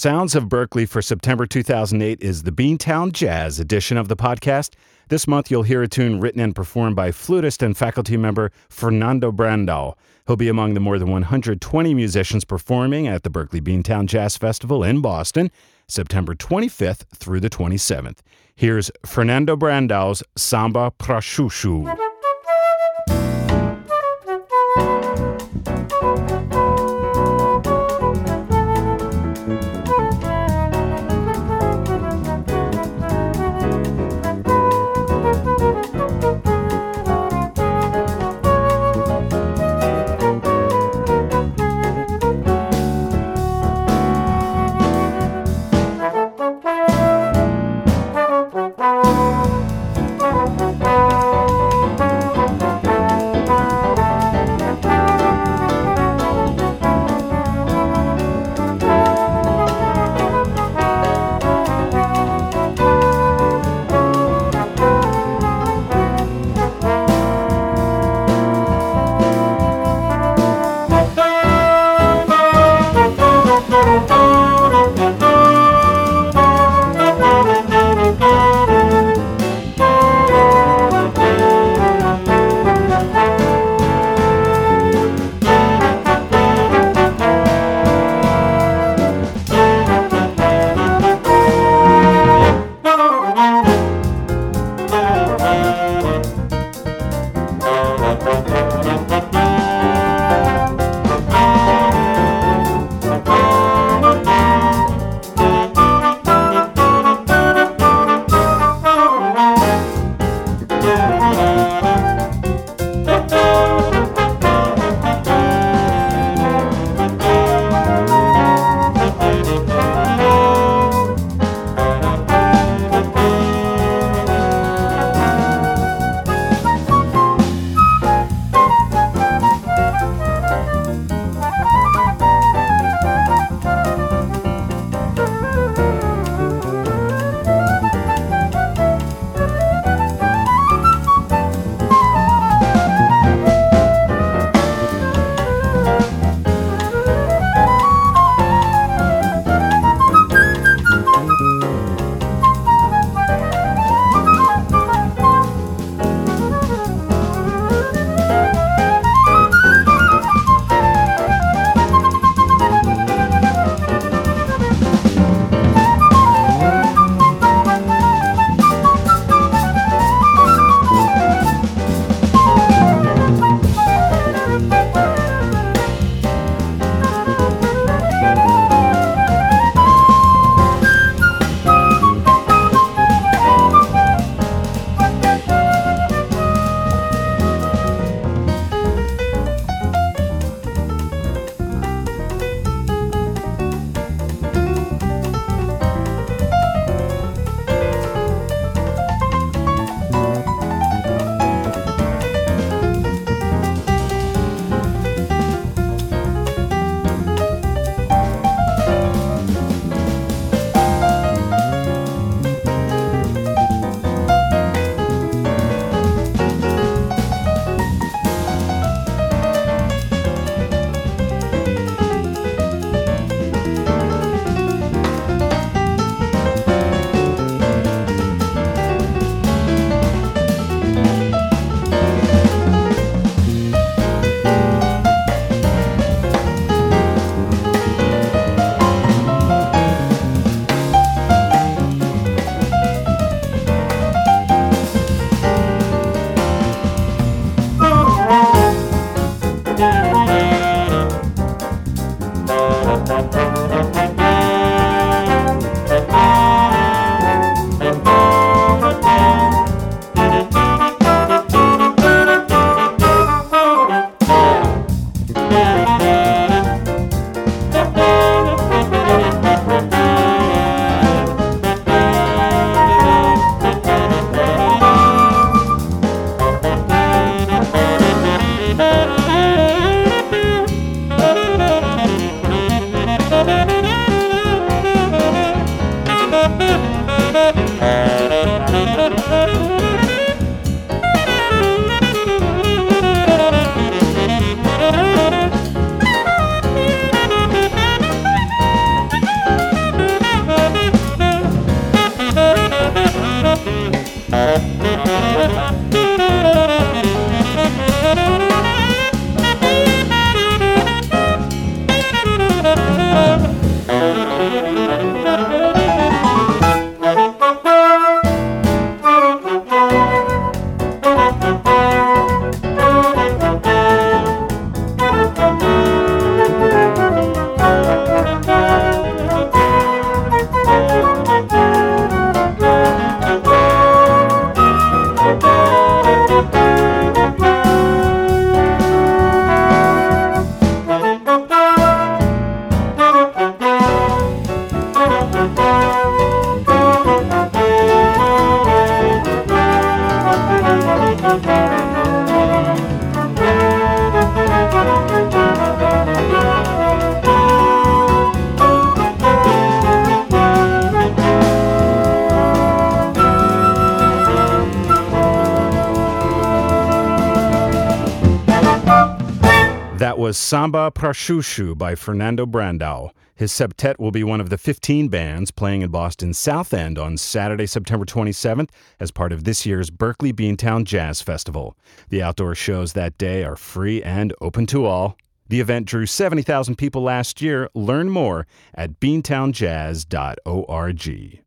Sounds of Berklee for September 2008 is the Beantown Jazz edition of the podcast. This month, you'll hear a tune written and performed by flutist and faculty member Fernando Brandao. He'll be among the more than 120 musicians performing at the Berklee Beantown Jazz Festival in Boston, September 25th through the 27th. Here's Fernando Brandao's Samba Pra That was Samba pra Juju by Fernando Brandao. His septet will be one of the 15 bands playing in Boston's South End on Saturday, September 27th, as part of this year's Berklee Beantown Jazz Festival. The outdoor shows that day are free and open to all. The event drew 70,000 people last year. Learn more at beantownjazz.org.